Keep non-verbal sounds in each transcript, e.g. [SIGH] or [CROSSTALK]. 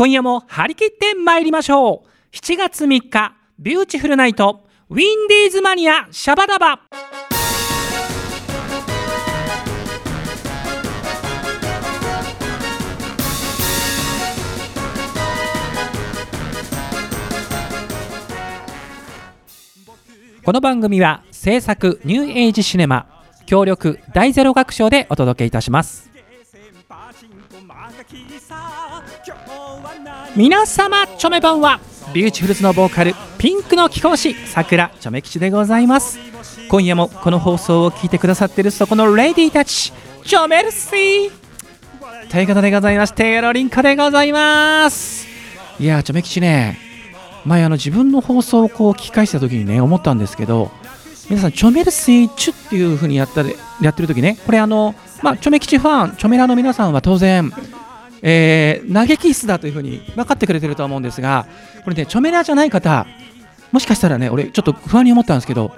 今夜も張り切って参りましょう。7月3日ビューティフルナイトウィンディーズマニアシャバダバ。この番組は制作ニューエイジシネマ協力大ゼロ学賞でお届けいたします。皆様チョメばんはビューティフルズのボーカルピンクの貴公子桜チョメ吉でございます。今夜もこの放送を聞いてくださってるそこのレディーたちチョメルシー。ということでございましてよろりんこでございます。いやチョメ吉ね前あの自分の放送をこう聞き返した時にね思ったんですけど皆さんチョメルシーチュっていう風にやったやってる時ねこれあのまあチョメ吉ファンチョメラの皆さんは当然えー、投げキッスだというふうに分かってくれてるとは思うんですが、これね、チョメラじゃない方、もしかしたらね、俺、ちょっと不安に思ったんですけど、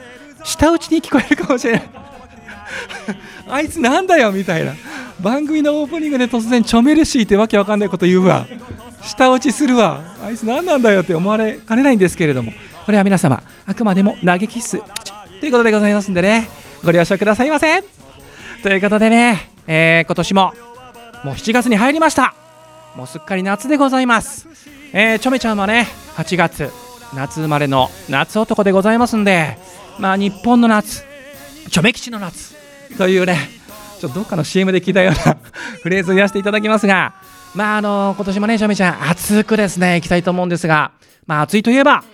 舌打ちに聞こえるかもしれない。[LAUGHS] あいつなんだよみたいな。番組のオープニングで突然、チョメルシーってわけわかんないこと言うわ。舌打ちするわ。あいつ何なんだよって思われかねないんですけれども、これは皆様、あくまでも投げキッスということでございますんでね、ご了承くださいませ。ということでね、えー、今年ももう7月に入りました。もうすっかり夏でございます、えー、ちょめちゃんはね8月夏生まれの夏男でございますんでまあ日本の夏ちょめ吉の夏というねちょっとどっかの CM で聞いたような [LAUGHS] フレーズを言わせていただきますがまああの今年もねちょめちゃん暑くですね行きたいと思うんですがまあ暑いといえば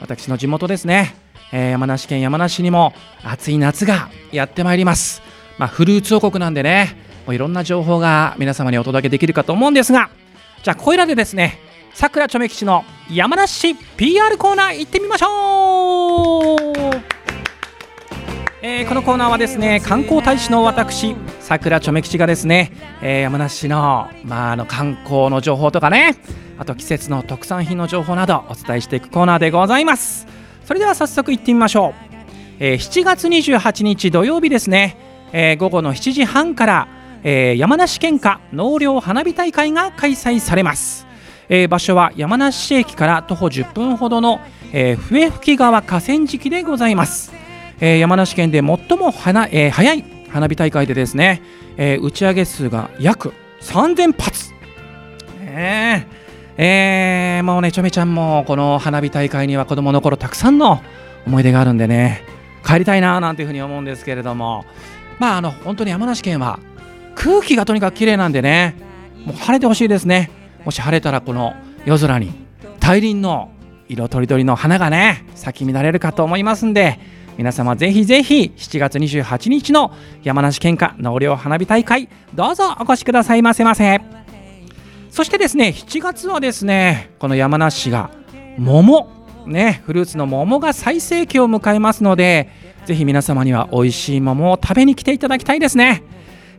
私の地元ですね、えー、山梨県山梨にも暑い夏がやってまいります。まあフルーツ王国なんでねもういろんな情報が皆様にお届けできるかと思うんですがじゃあこれらでですねさくらちょめ吉の山梨 PR コーナー行ってみましょう。えー、このコーナーはですね観光大使の私さくらちょめ吉がですね、えー、山梨の,、まあ、あの観光の情報とかねあと季節の特産品の情報などお伝えしていくコーナーでございます。それでは早速行ってみましょう、えー、7月28日土曜日ですね、えー、午後の7時半からえー、山梨県下納涼花火大会が開催されます、えー、場所は山梨市駅から徒歩10分ほどの、えー、笛吹川河川敷でございます、えー、山梨県で最も花、えー、早い花火大会でですね、えー、打ち上げ数が約3000発。え。ーえー、もうねちょめちゃんもこの花火大会には子供の頃たくさんの思い出があるんでね帰りたいななんていうふうに思うんですけれども。まああの本当に山梨県は空気がとにかく綺麗なんでね。もう晴れてほしいですね。もし晴れたらこの夜空に大輪の色とりどりの花がね咲き乱れるかと思いますんで皆様ぜひぜひ7月28日の山梨県下納涼花火大会どうぞお越しくださいませませ。そしてですね7月はですねこの山梨市が桃ねフルーツの桃が最盛期を迎えますのでぜひ皆様には美味しい桃を食べに来ていただきたいですね。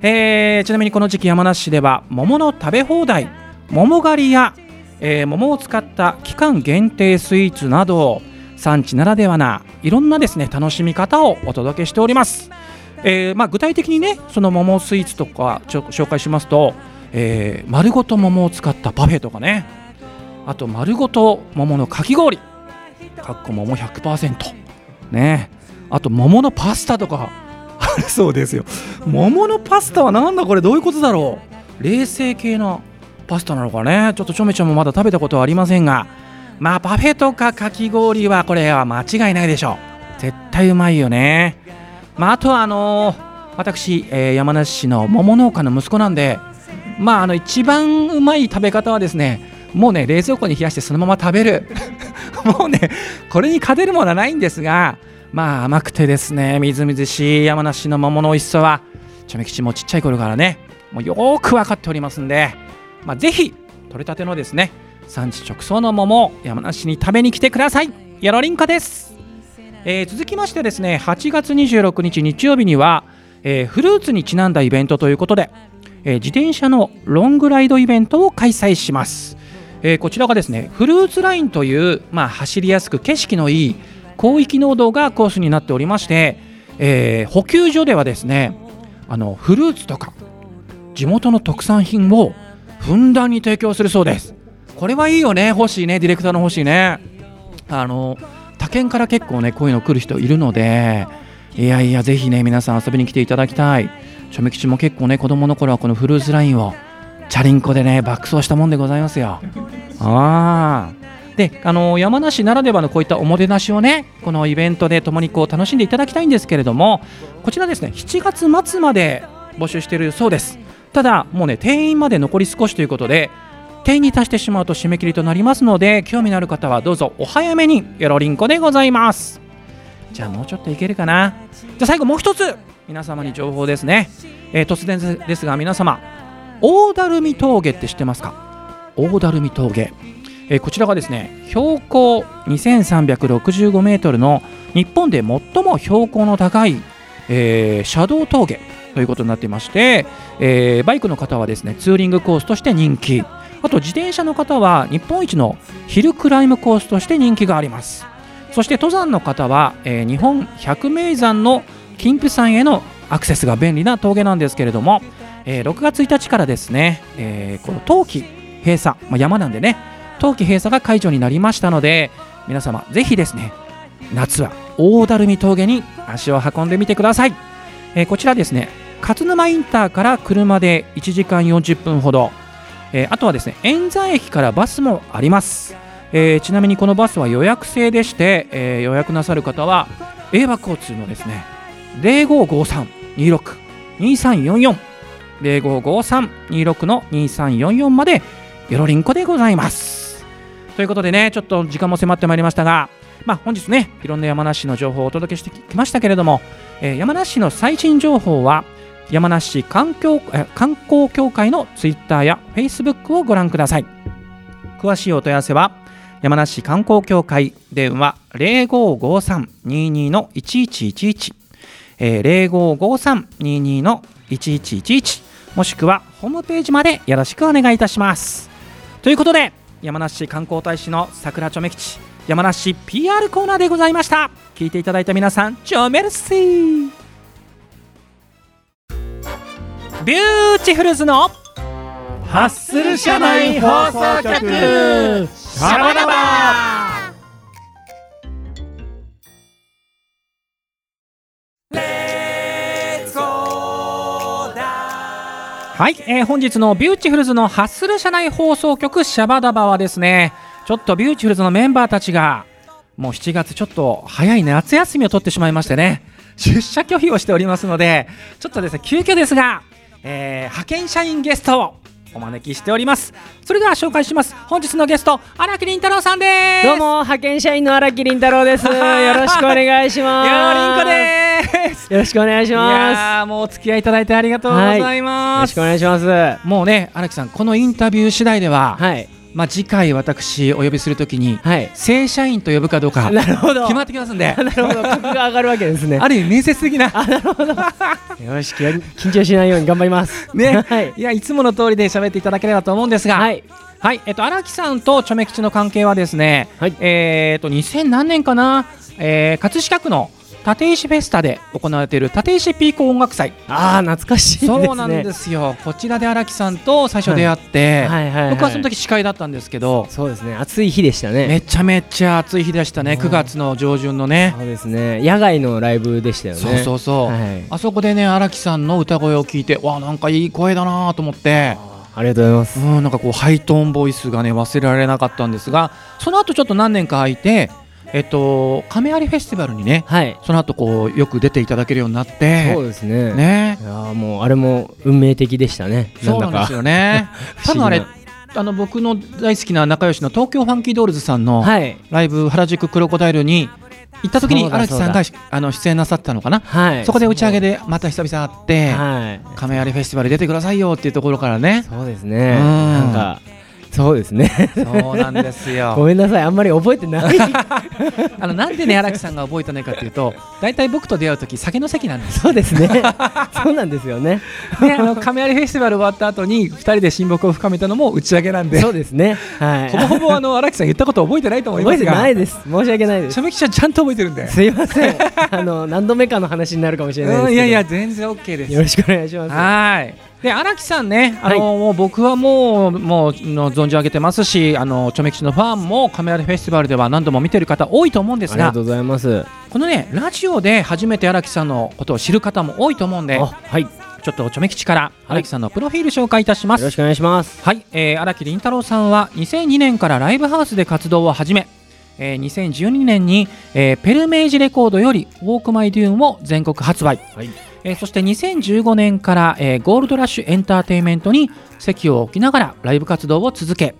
えー、ちなみにこの時期山梨市では桃の食べ放題桃狩りや、えー、桃を使った期間限定スイーツなど産地ならではないろんなですね楽しみ方をお届けしております、えー、まあ、具体的にねその桃スイーツとか紹介しますと、え丸ごと桃を使ったパフェとかね。あと丸ごと桃のかき氷。かっこ桃100%ね。あと桃のパスタとか。る [LAUGHS] そうですよ。桃のパスタはなんだこれどういうことだろう？冷製系のパスタなのかね。ちょっとちょめちょめまだ食べたことはありませんが。まあパフェとかかき氷はこれは間違いないでしょう。絶対うまいよね。まああとはあのー、私、えー、山梨市の桃農家の息子なんでまああの一番うまい食べ方はですねもうね冷蔵庫に冷やしてそのまま食べる。[LAUGHS] もうねこれに勝てるものはないんですがまあ甘くてですねみずみずしい山梨の桃の美味しさはちょめ吉もちっちゃい頃からねもうよく分かっておりますんで、まあ、ぜひ取れたてのですね産地直送の桃を山梨に食べに来てください。よろりんかです、えー、続きましてですね8月26日日曜日には、えー、フルーツにちなんだイベントということで、えー、自転車のロングライドイベントを開催します、えこちらがですねフルーツラインという、まあ、走りやすく景色のいい広域農道がコースになっておりまして、えー、補給所ではですねあのフルーツとか地元の特産品をふんだんに提供するそうです。これはいいよね欲しいねディレクターの欲しいね。あの他県から結構ねこういうの来る人いるのでいやいやぜひね皆さん遊びに来ていただきたい。チョメ吉も結構ね子供の頃はこのフルーツラインをチャリンコでね爆走したもんでございますよ。ああであの山梨ならではのこういったおもてなしをねこのイベントで共にこう楽しんでいただきたいんですけれどもこちらですね7月末まで募集しているそうです。ただもうね定員まで残り少しということで定員に達してしまうと締め切りとなりますので興味のある方はどうぞお早めによろりんこでございます。じゃあもうちょっといけるかな。じゃあ最後もう一つ皆様に情報ですね、えー、突然ですが皆様大垂水峠って知ってますか？大垂水峠、え、こちらがですね標高2365メートルの日本で最も標高の高い、えー、車道峠ということになっていまして、えー、バイクの方はですねツーリングコースとして人気。あと自転車の方は日本一のヒルクライムコースとして人気があります。そして登山の方は、えー、日本百名山の金峰山へのアクセスが便利な峠なんですけれども、えー、6月1日からですね、えー、この冬季閉鎖、まあ、山なんでね冬季閉鎖が解除になりましたので皆様ぜひですね夏は大垂水峠に足を運んでみてください、えー、こちらですね勝沼インターから車で1時間40分ほど、えー、あとはですね円山駅からバスもあります、えー、ちなみにこのバスは予約制でして、え予約なさる方は A 和交通のですね0553262344 055326の2344までよろりんこでございますということでねちょっと時間も迫ってまいりましたがまあ、本日ねいろんな山梨の情報をお届けしてきましたけれども、えー、山梨の最新情報は山梨環境観光協会のツイッターやフェイスブックをご覧ください。詳しいお問い合わせは山梨観光協会電話055322の1111えー、055322の1111もしくはホームページまでよろしくお願いいたします。ということで山梨観光大使の桜ちょめ吉。山梨 PR コーナーでございました。聞いていただいた皆さんチョメルシー。ビューティフルズのハッスル社内放送局。シャバダバ。はい、えー、本日のビューティフルズのハッスル社内放送局シャバダバはですねちょっとビューティフルズのメンバーたちがもう7月ちょっと早い夏休みを取ってしまいましてね出社拒否をしておりますのでちょっとですね急遽ですが、えー、派遣社員ゲストをお招きしております。それでは紹介します。本日のゲスト荒木凛太郎さんです。どうも派遣社員の荒木凛太郎です。[LAUGHS] よろしくお願いします。よろりんこです。よろしくお願いします。いやもうお付き合いいただいてありがとうございます、はい、よろしくお願いします。もうね荒木さんこのインタビュー次第でははいまあ、次回私お呼びするときに、はい、正社員と呼ぶかどうかなるほど。決まってきますんで。[LAUGHS] なるほど。格が上がるわけですね。[LAUGHS] ある意味面接的な。[LAUGHS] あなるほど。よし緊張しないように頑張ります。ね、はい、いやいつもの通りで喋っていただければと思うんですが。はい。はい、えっと荒木さんとチョメ吉の関係はですね、はい、えー、っと2000何年かな、えー、葛飾区の立石フェスタで行われている立石ピーコ音楽祭。ああ懐かしい、ね、そうなんですよ。こちらで荒木さんと最初出会って、はいはいはい。はい、僕はその時司会だったんですけどそうですね。暑い日でしたね。めちゃめちゃ暑い日でしたね。9月の上旬のね。そうですね。野外のライブでしたよね。そうそうそう、はい、あそこでね荒木さんの歌声を聞いてわなんかいい声だなと思って。ありがとうございます。うん、なんかこうハイトーンボイスがね忘れられなかったんですが、その後ちょっと何年か空いて、えっと、亀有フェスティバルにね、はい、その後こうよく出ていただけるようになってそうですね。ね。いやもうあれも運命的でしたね。そうなんですよね。多分あれ [LAUGHS] あの僕の大好きな仲良しの東京ファンキードールズさんのライブ、原宿クロコダイルに行った時に荒木さんがあの出演なさったのかな、はい、そこで打ち上げでまた久々会って、はい、亀有フェスティバル出てくださいよっていうところからね。そうですね、うん、なんかそうですね。そうなんですよ。[LAUGHS] ごめんなさい、あんまり覚えてない。[LAUGHS] あのなんでね荒木さんが覚えてないかというと、大体僕と出会う時酒の席なんです。そうですね。そうなんですよね。[LAUGHS] ねあの亀有フェスティバル終わった後に二人で親睦を深めたのも打ち上げなんで。そうですね。はい。ほぼほぼあの荒木さん言ったこと覚えてないと思いますが。覚えてないです。申し訳ないです。しゃべきちゃんちゃんと覚えてるんで。すいません。あの何度目かの話になるかもしれないですいやいや全然オッケーです。よろしくお願いします。はい。で荒木さんね、あのはいもう僕はもうもうの存じ上げてますし、あのチョメ吉のファンもカメラフェスティバルでは何度も見てる方多いと思うんですがありがと、うございます。このねラジオで初めて荒木さんのことを知る方も多いと思うんで、あ、はい。よちょっとチョメ吉から荒木さんのプロフィール紹介いたします。ろしくお願いします。はい、えー荒木麟太郎さんは2002年からライブハウスで活動を始め、えー2012年に、えーペルメージレコードより「ウォークマイデューン」を全国発売、はい。えーそして2015年から、えーゴールドラッシュエンターテインメントに席を置きながらライブ活動を続け、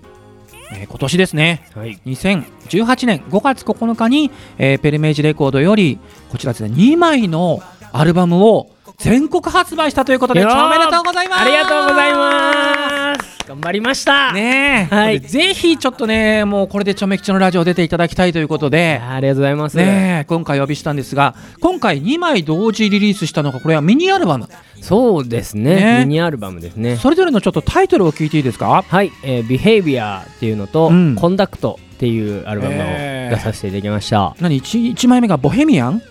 えー今年ですねはい。2018年5月9日に、えーペルメージレコードよりこちらですね2枚のアルバムを全国発売したということでおめでとうございますありがとうございます。頑張りました。ねえ、はい。でぜひちょっとねもうこれでちょめきちのラジオ出ていただきたいということで。ありがとうございます。ねえ今回お呼びしたんですが今回2枚同時リリースしたのがこれはミニアルバム。そうですね。ね。ミニアルバムですね。それぞれのちょっとタイトルを聞いていいですか？はい、えー、ビヘイビアっていうのと、うん。コンダクトっていうアルバムを出させていただきました。何？1, 一枚目がボヘミアン？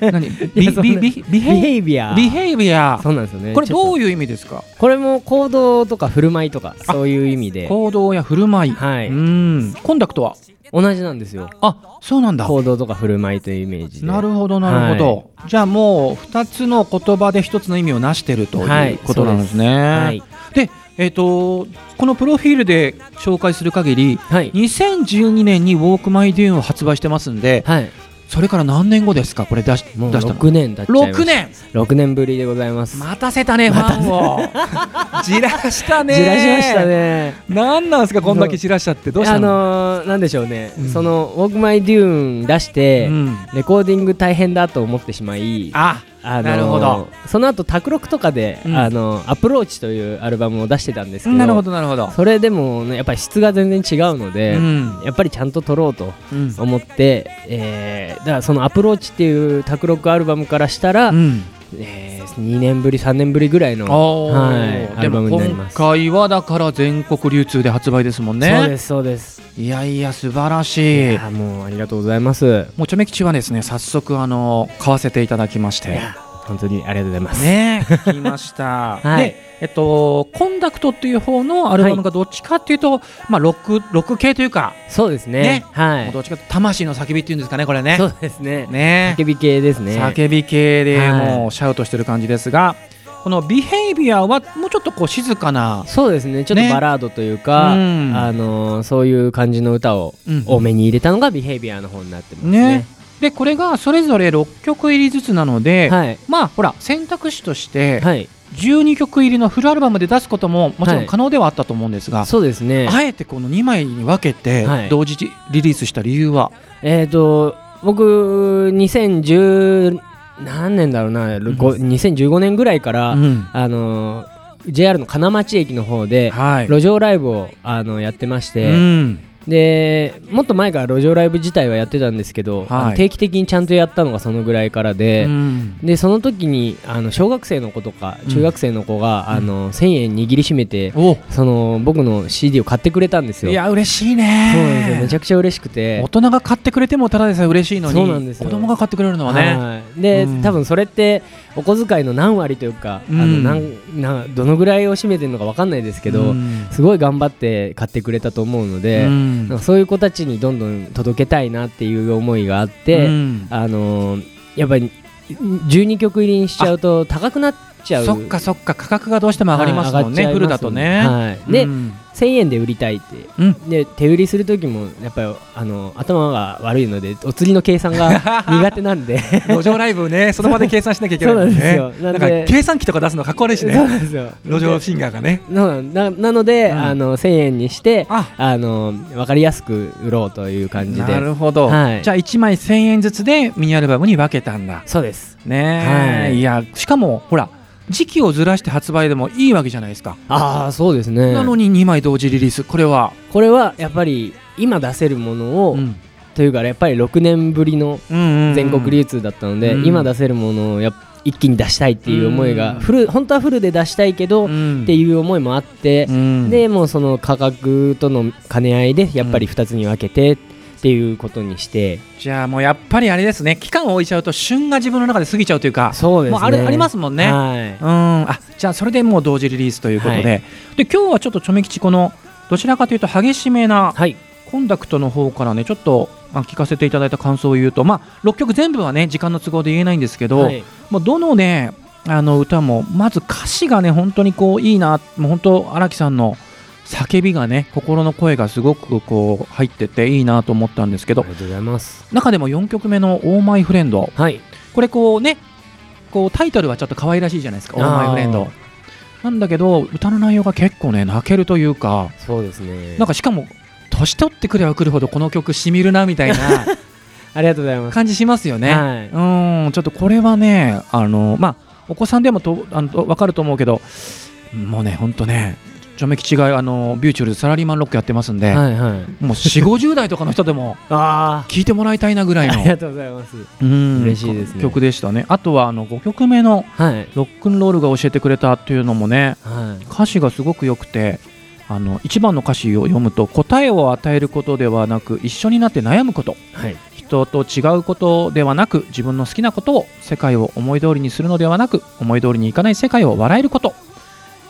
何？何？[LAUGHS] ビビビビビヘイビア。ビヘイビア。そうなんですよね。これどうういう意味ですか？これも行動とか振る舞いとかそういう意味で。行動や振る舞い、はい。うん。コンダクトは？同じなんですよ。あそうなんだ。行動とか振る舞いというイメージで。なるほどなるほど、じゃあもう2つの言葉で1つの意味を成してるとはいいうことなんですね、はい。でえっ、とこのプロフィールで紹介する限りはい。2012年に「ウォークマイデューン」を発売してますんではい。それから何年後ですか？これ出しもう出したの。6年経っちゃいました。6年。6年ぶりでございます。待たせたね [LAUGHS] ファンを。[LAUGHS] じらしたね。じらしましたね。何なんですかこんだけじらしちゃって？どうしたあの、のー、なんでしょうね、うん。その「ウォークマイデューン」出して、うん。レコーディング大変だと思ってしまいああなるほど。その後卓録とかで、うん。あのアプローチというアルバムを出してたんですけどなるほどなるほど。それでも、ね、やっぱり質が全然違うので、うん。やっぱりちゃんと撮ろうとうん。思って、えーだからそのアプローチっていう卓録アルバムからしたら、うんえー2年ぶり3年ぶりぐらいの、はい、アでもルバムになり今ます。回はだから全国流通で発売ですもんね。そうですそうです。いやいや素晴らしい。いやもうありがとうございます。もうちょめ吉はですね早速あの買わせていただきまして本当にありがとうございます、ね聞きました、[LAUGHS] はい。でえっとコンダクトっていう方のアルバムがどっちかっていうと、まあロックロック系というか、そうですね。ね。はい。どっちかというと魂の叫びっていうんですかねこれね。そうですね。ね。叫び系ですね。叫び系ではい。もうシャウトしてる感じですが、このビヘイビアはもうちょっとこう静かな、そうですね。ちょっとね。バラードというか、うん。あのーそういう感じの歌をうん。多めに入れたのがビヘイビアの方になってますね。ねでこれがそれぞれ6曲入りずつなので、はい。まあほら選択肢としてはい。12曲入りのフルアルバムで出すことももちろはい。ん可能ではあったと思うんですが、そうですね。あえてこの2枚に分けてはい。同時リリースした理由は、えっ、と僕2010何年だろうな、ご2015年ぐらいから、うん。あのー JR の金町駅の方ではい。路上ライブをあのやってましうて、んでもっと前から路上ライブ自体はやってたんですけど、はい。定期的にちゃんとやったのがそのぐらいからで、うん。でその時にあの小学生の子とかうん。中学生の子が、あの1000円握りしめて、お。その僕の CD を買ってくれたんですよ。いや嬉しいね。そうですよ。めちゃくちゃ嬉しくて。大人が買ってくれてもただでさえ嬉しいのにそうなんですよ。子供が買ってくれるのはね、はい。で、うん。多分それってお小遣いの何割というか、うん。あのなんなどのぐらいを占めてるのか分かんないですけど、うん。すごい頑張って買ってくれたと思うので、そういう子たちにどんどん届けたいなっていう思いがあって、うん。あのーやっぱり12曲入りにしちゃうと高くなっちゃう。そっかそっか価格がどうしても上がりますもんね、はいフルだとね、はい、で、うん。1000円で売りたいって、うん。で手売りする時もやっぱりあの頭が悪いのでお釣りの計算が [LAUGHS] 苦手なんで。路上ライブねその場で計算しなきゃいけないね。そうなんですよ。ななんか計算機とか出すのかっこ悪いしそうねなんですよ。路上シンガーがね。なななので、うん。あの1000円にしてあ。あの分かりやすく売ろうという感じで。なるほど、はい。じゃあ1枚1000円ずつでミニアルバムに分けたんだ。そうです。ねえ、はい。い、やしかもほら時期をずらして発売でもいいわけじゃないですか、ああそうですね。なのに2枚同時リリース。これは、これはやっぱり今出せるものを、うん。というかやっぱり6年ぶりのうんうんうん。全国流通だったので、うん。今出せるものをやっ一気に出したいっていう思いが、うん。フル本当はフルで出したいけど、うん。っていう思いもあって、うん。でもうその価格との兼ね合いでやっぱり2つに分けて、っていうことにして。じゃあもうやっぱりあれですね期間を置いちゃうと旬が自分の中で過ぎちゃうというかそうですね。もうあれありますもんね、はい。うん。あじゃあそれでもう同時リリースということで,、はい。で今日はちょっとチョメ吉このどちらかというと激しめなはい。コンダクトの方からねちょっとまあ聞かせていただいた感想を言うとまあ6曲全部はね時間の都合で言えないんですけど、はい。もうどのねあの歌もまず歌詞がね本当にこういいなもう本当荒木さんの叫びがね心の声がすごくこう入ってていいなと思ったんですけど。ありがとうございます。中でも4曲目の「オーマイフレンドはい。これこうねこうタイトルはちょっと可愛らしいじゃないですか「オー。マイフレンドなんだけど歌の内容が結構ね泣けるというか。そうですね。なんかしかも年取ってくればくるほどこの曲しみるなみたいな。[LAUGHS] ありがとうございます。感じしますよね。はい。うんちょっとこれはねあのまあお子さんでもとあの分かると思うけどもうねほんとねちょめ吉があのビューチュールでサラリーマンロックやってますんで、はいはい。もう4 5 0代とかの人でも [LAUGHS] あ聴いてもらいたいなぐらいのあありがとうございます。うん嬉しいですね。曲でしたね。あとはあの5曲目のはい「ロックンロール」が教えてくれたっていうのもねはい。歌詞がすごく良くてあの1番の歌詞を読むと答えを与えることではなく一緒になって悩むことはい。人と違うことではなく自分の好きなことを世界を思い通りにするのではなく思い通りにいかない世界を笑えること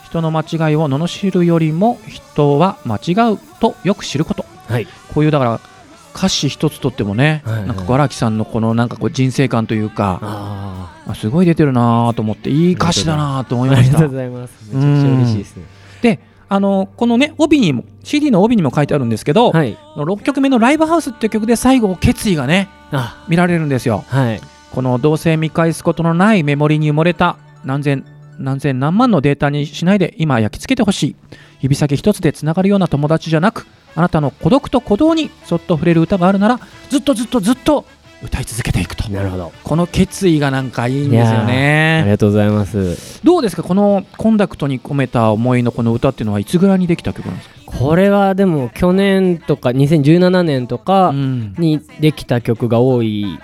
人の間違いを罵るよりも人は間違うとよく知ること。はい。こういうだから歌詞一つとってもね、はい。はいなんか荒木さんのこのなんかこう人生観というかああすごい出てるなと思っていい歌詞だなと思いました。あありがとうございますめちゃくちゃ嬉しいですね。であのこのね帯にも CD の帯にも書いてあるんですけど、はい。6曲目の「ライブハウス」っていう曲で最後決意がねあ。見られるんですよ。はい。このどうせ見返すことのないメモリに埋もれた何千何千何万のデータにしないで今焼き付けてほしい。指先一つでつながるような友達じゃなくあなたの孤独と鼓動にそっと触れる歌があるならずっとずっとずっと歌い続けていくと。なるほど。この決意がなんかいいんですよありねがとうございます。どうですか？このコンダクトに込めた思いのこの歌っていうのはいつぐらいにできた曲なんですか、これはでも去年とか2017年とかうん。にできた曲が多い、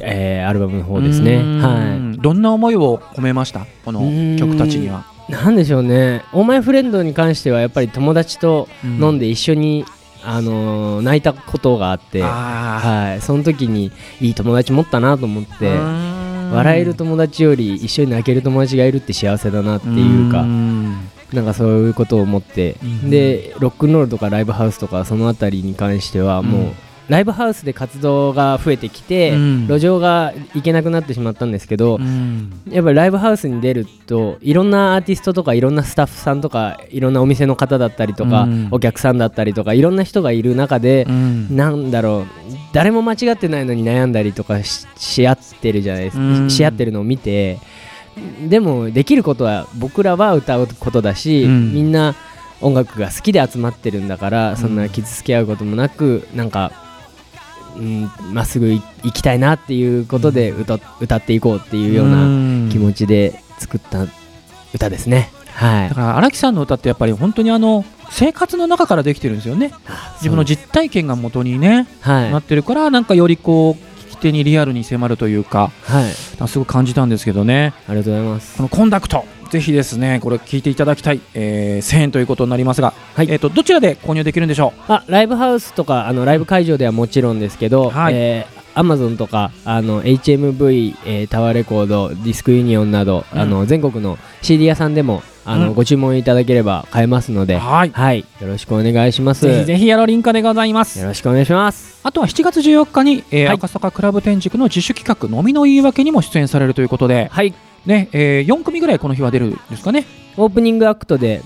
えーアルバムの方ですね。うん。はどんな思いを込めました？この曲たちには。いなんでしょうね「オーマイフレンド」に関してはやっぱり友達と飲んで一緒に、あのー泣いたことがあってあはい、その時にいい友達持ったなと思っーてうん。笑える友達より一緒に泣ける友達がいるって幸せだなっていうかん。なんかそういうことを思って。うん。でロックンロールとかライブハウスとかそのあたりに関してはもう、うんライブハウスで活動が増えてきて、うん。路上が行けなくなってしまったんですけど、うん。やっぱりライブハウスに出るといろんなアーティストとかいろんなスタッフさんとかいろんなお店の方だったりとか、うん。お客さんだったりとかいろんな人がいる中で、うん。なんだろう誰も間違ってないのに悩んだりとかしし合ってるじゃないですか、うん。し合ってるのを見てでもできることは僕らは歌うことだし、うん。みんな音楽が好きで集まってるんだから、そんな傷つけ合うこともなくなんかうんまっすぐい行きたいなっていうことで歌,、歌っていこうっていうような気持ちで作った歌ですね。はい。だから荒木さんの歌ってやっぱり本当にあの生活の中からできてるんですよね。自分の実体験が元にねはい。なってるからなんかよりこう聞き手にリアルに迫るというかはい。すごく感じたんですけどね。ありがとうございます。このコンダクトぜひですねこれ聞いていただきたい、えー1000円ということになりますが、はい。えー、とどちらで購入できるんでしょあライブハウスとかあのライブ会場ではもちろんですけど、はい。えー Amazon とかあの HMV、えータワーレコードディスクユニオンなど、うん。あの全国の CD 屋さんでもあの、うん。ご注文いただければ買えますのうではい。はい。よろしくお願いします。ぜひぜひやろリンカでございます。よろしくお願いします。あとは7月14日に、えーはい。赤坂クラブ天竺の自主企画飲みの言い訳にも出演されるということで、はいねえー4組ぐらいこの日は出るんですかね、オープニングアクトで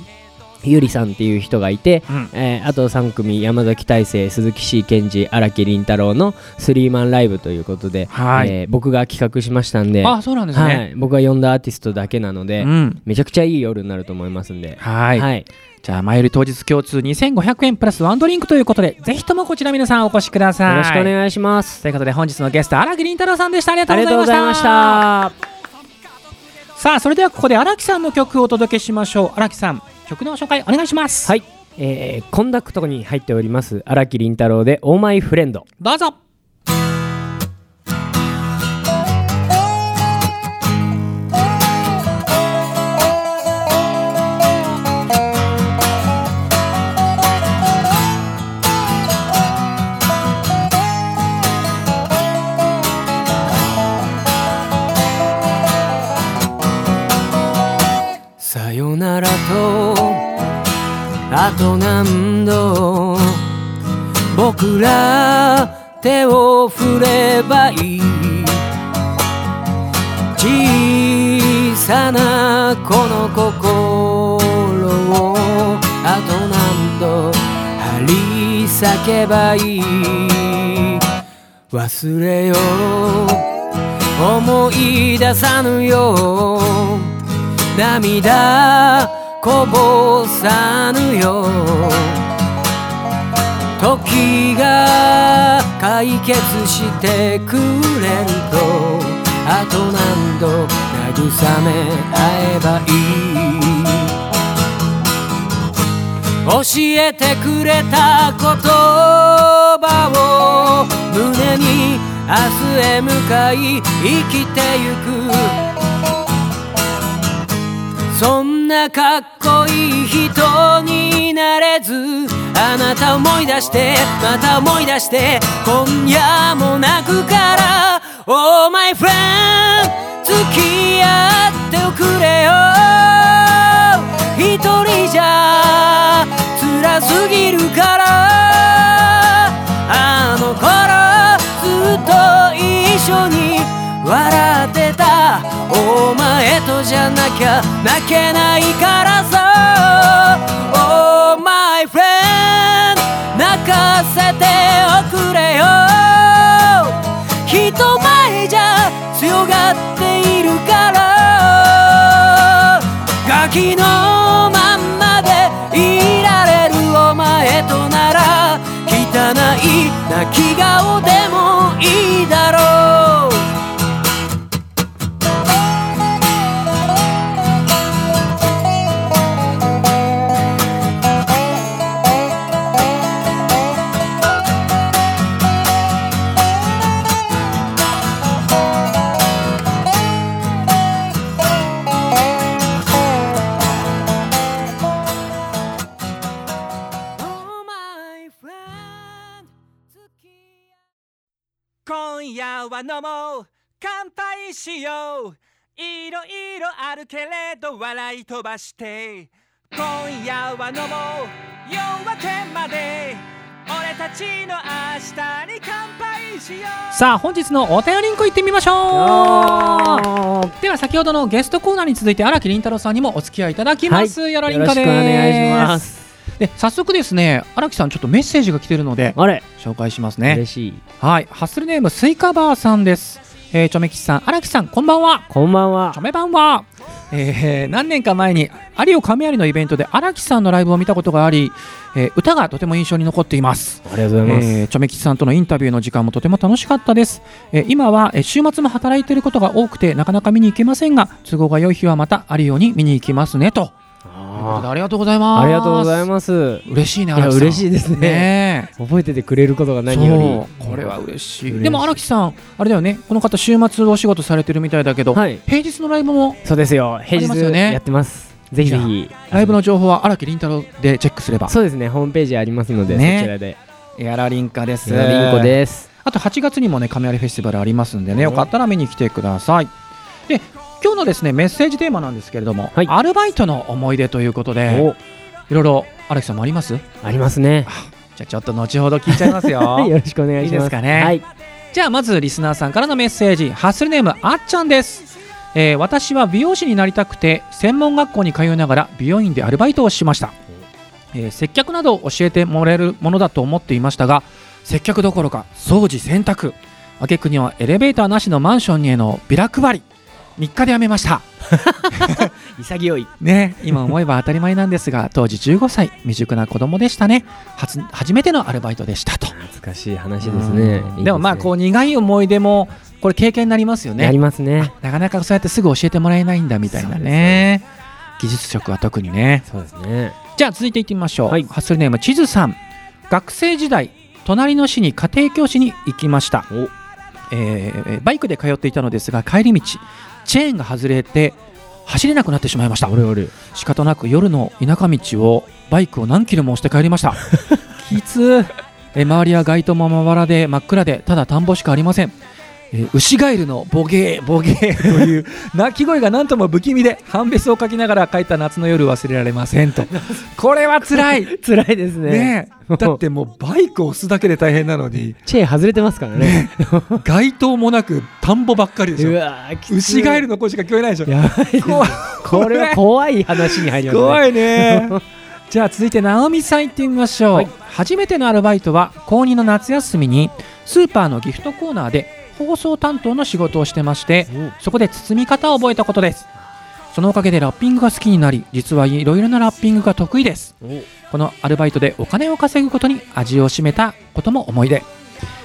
ゆりさんっていう人がいて、うん。えーあと3組山崎大成鈴木 C 健二荒木凛太郎のスリーマンライブということで、はい。えー僕が企画しましたんであそうなんですはね、い、僕が呼んだアーティストだけなので、うん。めちゃくちゃいい夜になると思いますんで、はい。はい、じゃあ前より当日共通2500円プラスワンドリンクということでぜひともこちら皆さんお越しください。よろしくお願いします。ということで本日のゲスト荒木凛太郎さんでした。ありがとうございました。さあそれではここで荒木さんの曲をお届けしましょう。荒木さん曲の紹介お願いします。はい、えーコンダクトに入っております荒木凛太郎で「オーマイフレンドどうぞ「と何度僕ら手を振ればいい。小さなこの心をあと何度張り裂けばいい。忘れよう思い出さぬよう。涙こぼさぬよ時が解決してくれるとあと何度慰め合えばいい。教えてくれた言葉を胸に明日へ向かい生きてゆく。そんなかっこいい人になれずあなた思い出してまた思い出して今夜も泣くから Oh my friend 付き合っておくれよ。一人じゃ辛すぎるから。あの頃ずっと一緒に笑ってた。お前とじゃなきゃ泣けないからさ。Oh my friend 泣かせておくれよ。人前じゃ強がっているから。ガキのまんまでいられるお前となら汚い泣き顔でもいいだろう。は飲もう乾杯しよういろいろあるけれど笑い飛ばして今夜は飲もう夜明けまで俺たちの明日に乾杯しようさあ本日のお便りんこ行ってみましょうでは先ほどのゲストコーナーに続いて荒木凛太郎さんにもお付き合いいただきます、はい。よろりんかですよろしくお願いしますで早速ですね荒木さんちょっとメッセージが来てるのであれ。紹介しますね。嬉しい。はい、ハッスルネームスイカバーさんです。えー、チョメキさん、荒木さん、こんばんは。こんばんは。チョメ版は。えー、何年か前に有オ亀有のイベントで荒木さんのライブを見たことがあり、えー歌がとても印象に残っています。ありがとうございます、えー、チョメキさんとのインタビューの時間もとても楽しかったです、えー今は、えー週末も働いていることが多くてなかなか見に行けませんが都合が良い日はまたあるように見に行きますねとあありがとうございます。ーありがとうございすます。嬉しいね荒木嬉しいですね。覚えててくれることが何より。これは嬉しい。でも荒木さんあれだよね。この方週末お仕事されてるみたいだけど、はい。平日のライブもそうですよ。平日やってます。ぜひぜひ。ライブの情報は荒木凛太郎でチェックすれば。そうですね。ホームページありますので、ねそちらで。やらりんかです。やりんこです。あと8月にもね亀有フェスティバルありますんでね。よかったら見に来てください。で今日のですねメッセージテーマなんですけれども、はい。アルバイトの思い出ということでお。いろいろ荒木さんもあります？ありますね。じゃあちょっと後ほど聞いちゃいますよ。[LAUGHS] はいよろしくお願いします。ね。はい。じゃあまずリスナーさんからのメッセージハッスルネームあっちゃんです、えー私は美容師になりたくて専門学校に通いながら美容院でアルバイトをしました、えー接客などを教えてもらえるものだと思っていましたが接客どころか掃除洗濯。挙句にはエレベーターなしのマンションにへのビラ配り3日で辞めました。[LAUGHS] 潔い。ね今思えば当たり前なんですが [LAUGHS] 当時15歳未熟な子供でしたね。初初めてのアルバイトでしたと。懐かしい話ですね。うん。でもまあこう苦い思い出もこれ経験になりますよね。やりますね。なかなかそうやってすぐ教えてもらえないんだみたいなね。技術職は特にね。そうですね。じゃあ続いていってみましょう、はい。ハッスルネーム地図さん。学生時代隣の市に家庭教師に行きました。おえーバイクで通っていたのですが帰り道チェーンが外れて走れなくなってしまいました。仕方なく夜の田舎道をバイクを何キロも押して帰りました。[LAUGHS] きつー。え周りは街灯もまばらで真っ暗でただ田んぼしかありませんえー、牛ガエルのボゲーボゲーという鳴き声がなんとも不気味で判別を書きながら書いた夏の夜忘れられませんと。[LAUGHS] これは辛い。[LAUGHS] 辛いですね。ね [LAUGHS] だってもうバイクを押すだけで大変なのに。チェーン外れてますからね。街灯もなく田んぼばっかりでしょ。うわ牛ガエルの声しか聞こえないでしょ。やばいこれは怖い。話に入りますね。怖いね。じゃあ続いて直美さん行ってみましょう、はい、初めてのアルバイトは高2の夏休みにスーパーのギフトコーナーで放送担当の仕事をしてましてそこで包み方を覚えたことです。そのおかげでラッピングが好きになり実はいろいろなラッピングが得意です。このアルバイトでお金を稼ぐことに味を占めたことも思い出。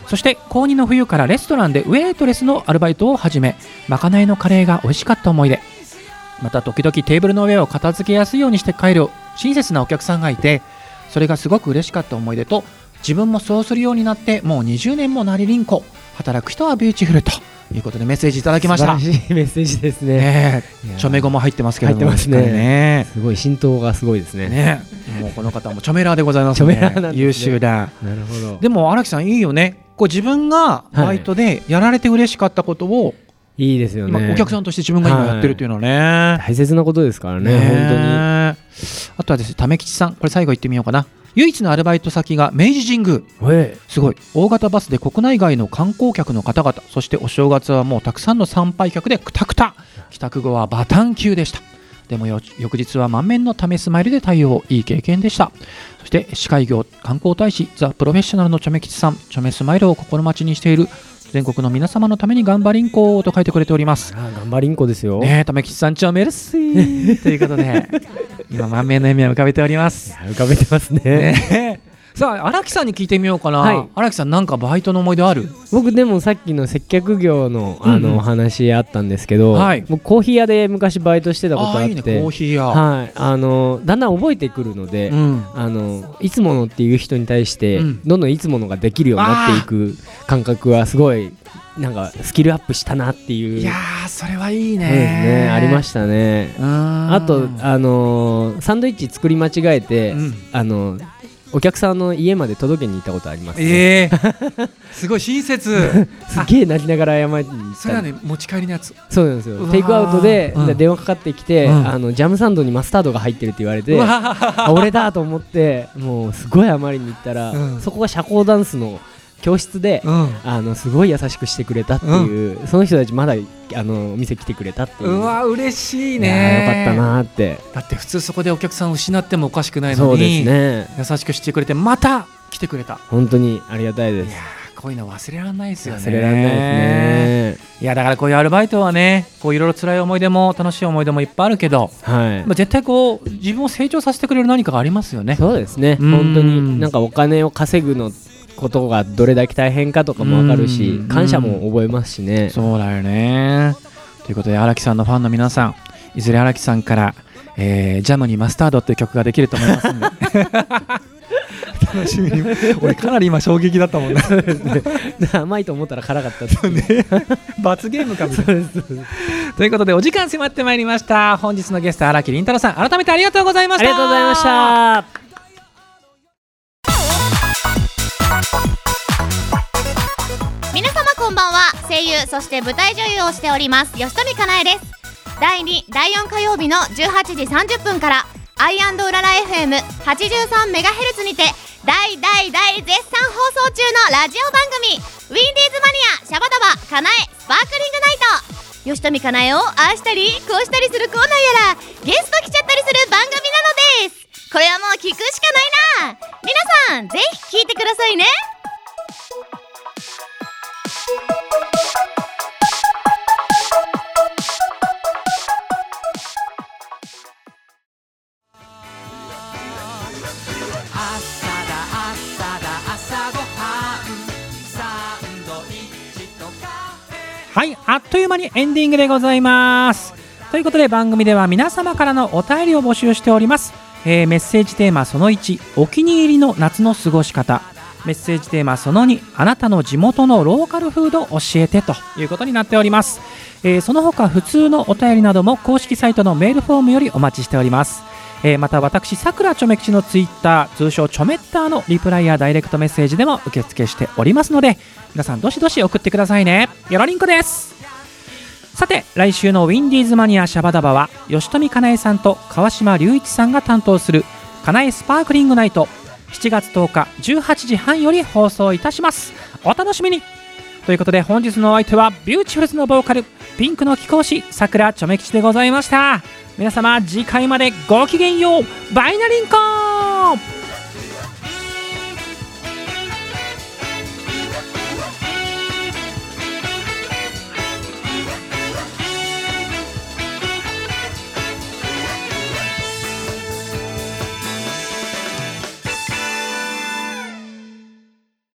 そして高2の冬からレストランでウェイトレスのアルバイトを始めまかないのカレーが美味しかった思い出。また時々テーブルの上を片付けやすいようにして帰る親切なお客さんがいてそれがすごく嬉しかった思い出と自分もそうするようになってもう20年もなりりんこ働く人はビューティフルということでメッセージいただきました。素晴らしい [LAUGHS] メッセージですね。ねチョメ語も入ってますけどもすね。ね。すごい浸透がすごいですね。ねもうこの方もチョメラーでございますね。チョメラーなん、ね、優秀だなるほど。でも荒木さんいいよね。こう自分がバイトでやられて嬉しかったことを、いいですよね。お客さんとして自分が今やってるっていうのはね、はい、大切なことですからねね本当に。あとはですね為吉さん。これ最後言ってみようかな唯一のアルバイト先が明治神宮。すごい。大型バスで国内外の観光客の方々。そしてお正月はもうたくさんの参拝客でくたくた帰宅後はバタン級でした。でも翌日は満面のためスマイルで対応。いい経験でした。そして司会業観光大使ザ・プロフェッショナルのチョメ吉さん。チョメスマイルを心待ちにしている全国の皆様のために頑張りんこと書いてくれております。頑張りんこですよ。ねえためきさんちょメルシー。[LAUGHS] ということで今満面の笑みを浮かべております。浮かべてますね。ねさあ荒木さんに聞いてみようかな、はい、荒木さんなんかバイトの思い出ある？僕でもさっきの接客業のあの、お話あったんですけど、はい、僕コーヒー屋で昔バイトしてたことあってね、コーヒー屋。はい。あのだんだん覚えてくるので、うん、あのいつものっていう人に対して、うん、どんどんいつものができるようになっていく感覚はすごいなんかスキルアップしたなっていう。いやそれはいいね。ねありましたね。あとあのー、サンドイッチ作り間違えて、うん、あのお客さんの家まで届けに行ったことあります、ね、えー、[LAUGHS] すごい親切。[LAUGHS] すげえ泣きながら謝りにそれはね持ち帰りのやつ。そうなんですよ。テイクアウトで、うん、電話かかってきて、うん、あのジャムサンドにマスタードが入ってるって言われて俺だと思ってもうすごい謝りに行ったら、うん、そこが社交ダンスの教室で、うん、あのすごい優しくしてくれたっていう、うん、その人たちまだあの店来てくれたっていう。うわ嬉しいね。よかったなって。だって普通そこでお客さんを失ってもおかしくないのに、ね、優しくしてくれてまた来てくれた。本当にありがたいです。こういうの忘れられないですよね。忘れられないですね。いやだからこういうアルバイトはねこういろいろ辛い思い出も楽しい思い出もいっぱいあるけど、はい。まあ、絶対こう自分を成長させてくれる何かがありますよね。そうですね。本当になんかお金を稼ぐのことがどれだけ大変かとかも分かるし感謝も覚えますしね。そうだよね。ということで荒木さんのファンの皆さんいずれ荒木さんから「えー、ジャムにマスタード」っていう曲ができると思いますんで。[LAUGHS] 楽しみに。俺かなり今衝撃だったもんね。甘いと思ったら辛かったですね。罰ゲームかみたいな。ということでお時間迫ってまいりました。本日のゲスト荒木凛太郎さん改めてありがとうございました。ありがとうございました皆様こんばんは。声優そして舞台女優をしております。吉富かなえです。第2第4火曜日の18時30分からアイうらら FM83MHz にて大大大絶賛放送中のラジオ番組ウィンディーズマニアシャバダバかなえスパークリングナイト。吉富かなえをああしたりこうしたりするコーナーやらゲスト来ちゃったりする番組なのです。これはもう聞くしかないな。皆さんぜひ聞いてくださいね。あっという間にエンディングでございます。ということで番組では皆様からのお便りを募集しております、えー、メッセージテーマその1お気に入りの夏の過ごし方。メッセージテーマその2あなたの地元のローカルフード教えてということになっております、えー、その他普通のお便りなども公式サイトのメールフォームよりお待ちしております。えーまた私さくらちょめ吉のツイッター通称ちょめッターのリプライやダイレクトメッセージでも受付しておりますので皆さんどしどし送ってくださいね。よろりんこです。さて来週のウィンディーズマニアシャバダバは吉富かなえさんと川島隆一さんが担当するかなえスパークリングナイト。7月10日18時半より放送いたします。お楽しみに。ということで本日のお相手はビューティフルズのボーカルピンクの貴公子さくらちょめ吉でございました。皆様次回までごきげんよう。バイナリンコ